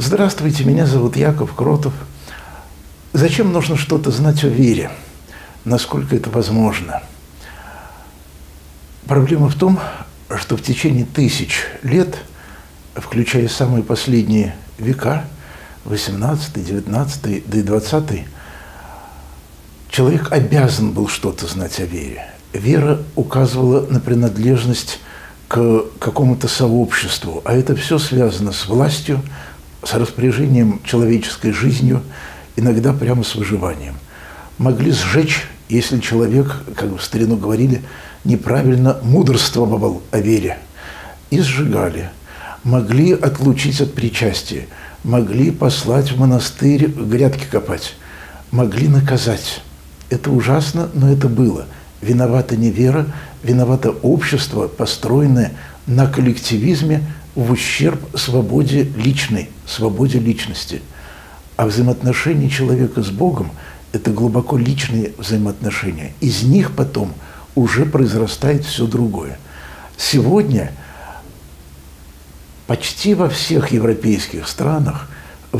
Здравствуйте, меня зовут Яков Кротов. Зачем нужно что-то знать о вере? Насколько это возможно? Проблема в том, что в течение тысяч лет, включая самые последние века, 18, 19, да и 20, человек обязан был что-то знать о вере. Вера указывала на принадлежность к какому-то сообществу, а это все связано с властью, с распоряжением человеческой жизнью, иногда прямо с выживанием. Могли сжечь, если человек, как в старину говорили, неправильно мудрствовал о вере. И сжигали. Могли отлучить от причастия. Могли послать в монастырь грядки копать. Могли наказать. Это ужасно, но это было. Виновата не вера, виновато общество, построенное на коллективизме – в ущерб свободе личной, свободе личности. А взаимоотношения человека с Богом – это глубоко личные взаимоотношения. Из них потом уже произрастает все другое. Сегодня почти во всех европейских странах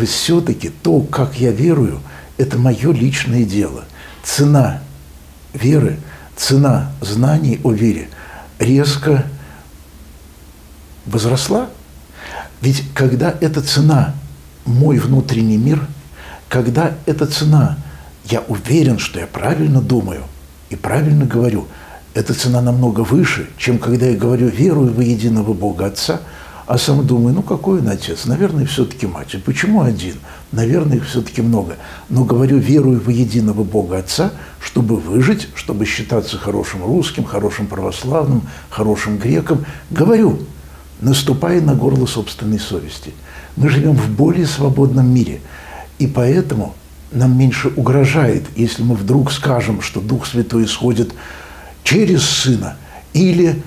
все-таки то, как я верую, это мое личное дело. Цена веры, цена знаний о вере резко возросла. Ведь когда эта цена мой внутренний мир, когда эта цена, я уверен, что я правильно думаю и правильно говорю, эта цена намного выше, чем когда я говорю «верую во единого Бога Отца», а сам думаю, ну какой он отец? Наверное, все-таки мать. И почему один? Наверное, их все-таки много. Но говорю, верую во единого Бога Отца, чтобы выжить, чтобы считаться хорошим русским, хорошим православным, хорошим греком. Говорю, наступая на горло собственной совести. Мы живем в более свободном мире, и поэтому нам меньше угрожает, если мы вдруг скажем, что Дух Святой исходит через Сына или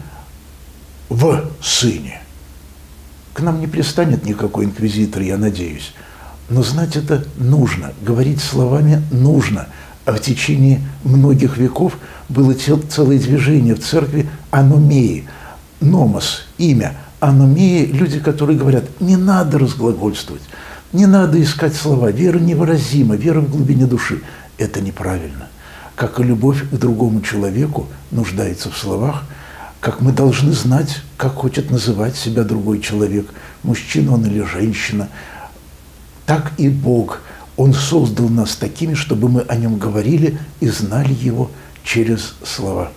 в Сыне. К нам не пристанет никакой инквизитор, я надеюсь. Но знать это нужно, говорить словами нужно. А в течение многих веков было целое движение в церкви аномеи, номос, имя – аномии люди, которые говорят, не надо разглагольствовать, не надо искать слова, вера невыразима, вера в глубине души. Это неправильно. Как и любовь к другому человеку нуждается в словах, как мы должны знать, как хочет называть себя другой человек, мужчина он или женщина, так и Бог. Он создал нас такими, чтобы мы о нем говорили и знали его через слова.